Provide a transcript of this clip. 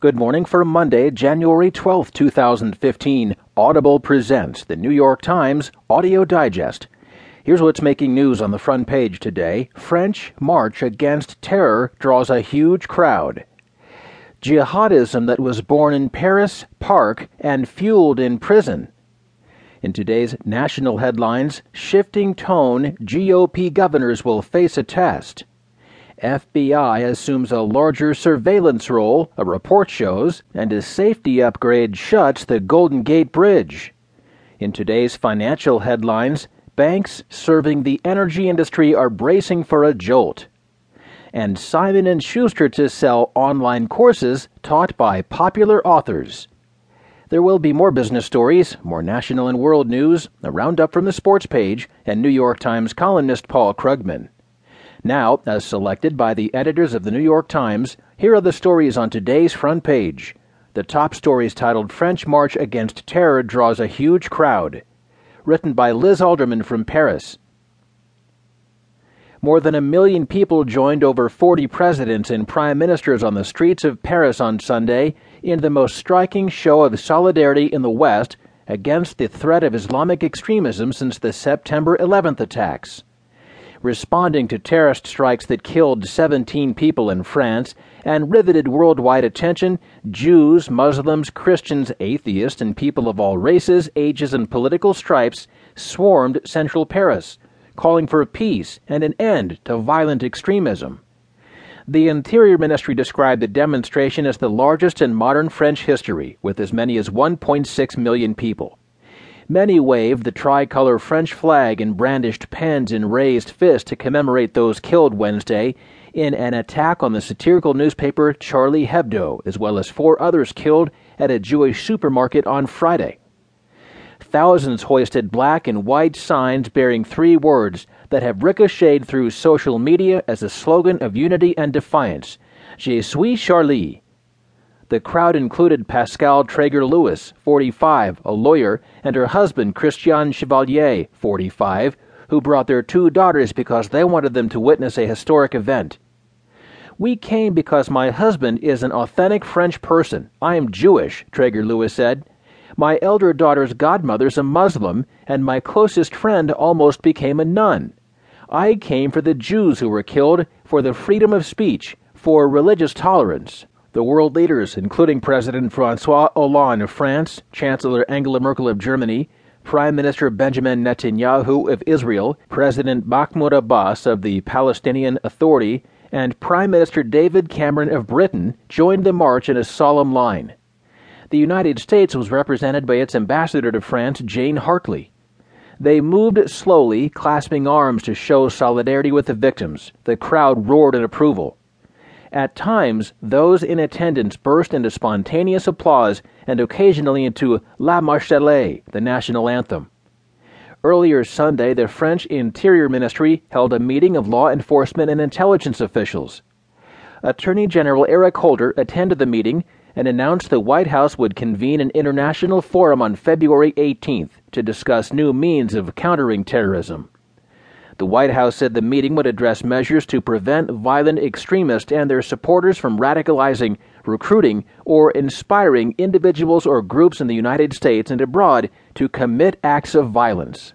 Good morning for Monday, January 12, 2015. Audible presents the New York Times Audio Digest. Here's what's making news on the front page today French March Against Terror draws a huge crowd. Jihadism that was born in Paris, Park, and fueled in prison. In today's national headlines, shifting tone GOP governors will face a test. FBI assumes a larger surveillance role, a report shows, and a safety upgrade shuts the Golden Gate Bridge. In today's financial headlines, banks serving the energy industry are bracing for a jolt. And Simon & Schuster to sell online courses taught by popular authors. There will be more business stories, more national and world news, a roundup from the sports page, and New York Times columnist Paul Krugman. Now, as selected by the editors of the New York Times, here are the stories on today's front page. The top stories titled French March Against Terror Draws a Huge Crowd. Written by Liz Alderman from Paris. More than a million people joined over 40 presidents and prime ministers on the streets of Paris on Sunday in the most striking show of solidarity in the West against the threat of Islamic extremism since the September 11th attacks responding to terrorist strikes that killed 17 people in France and riveted worldwide attention, Jews, Muslims, Christians, atheists, and people of all races, ages, and political stripes swarmed central Paris, calling for peace and an end to violent extremism. The Interior Ministry described the demonstration as the largest in modern French history, with as many as 1.6 million people. Many waved the tricolor French flag and brandished pens and raised fists to commemorate those killed Wednesday in an attack on the satirical newspaper Charlie Hebdo, as well as four others killed at a Jewish supermarket on Friday. Thousands hoisted black and white signs bearing three words that have ricocheted through social media as a slogan of unity and defiance Je suis Charlie. The crowd included Pascal Traeger Lewis, 45, a lawyer, and her husband Christian Chevalier, 45, who brought their two daughters because they wanted them to witness a historic event. We came because my husband is an authentic French person. I am Jewish, Traeger Lewis said. My elder daughter's godmother's a Muslim, and my closest friend almost became a nun. I came for the Jews who were killed, for the freedom of speech, for religious tolerance, the world leaders, including President Francois Hollande of France, Chancellor Angela Merkel of Germany, Prime Minister Benjamin Netanyahu of Israel, President Mahmoud Abbas of the Palestinian Authority, and Prime Minister David Cameron of Britain, joined the march in a solemn line. The United States was represented by its ambassador to France, Jane Hartley. They moved slowly, clasping arms to show solidarity with the victims. The crowd roared in approval. At times, those in attendance burst into spontaneous applause and occasionally into La Marseillaise, the national anthem. Earlier Sunday, the French Interior Ministry held a meeting of law enforcement and intelligence officials. Attorney General Eric Holder attended the meeting and announced the White House would convene an international forum on February 18th to discuss new means of countering terrorism. The White House said the meeting would address measures to prevent violent extremists and their supporters from radicalizing, recruiting, or inspiring individuals or groups in the United States and abroad to commit acts of violence.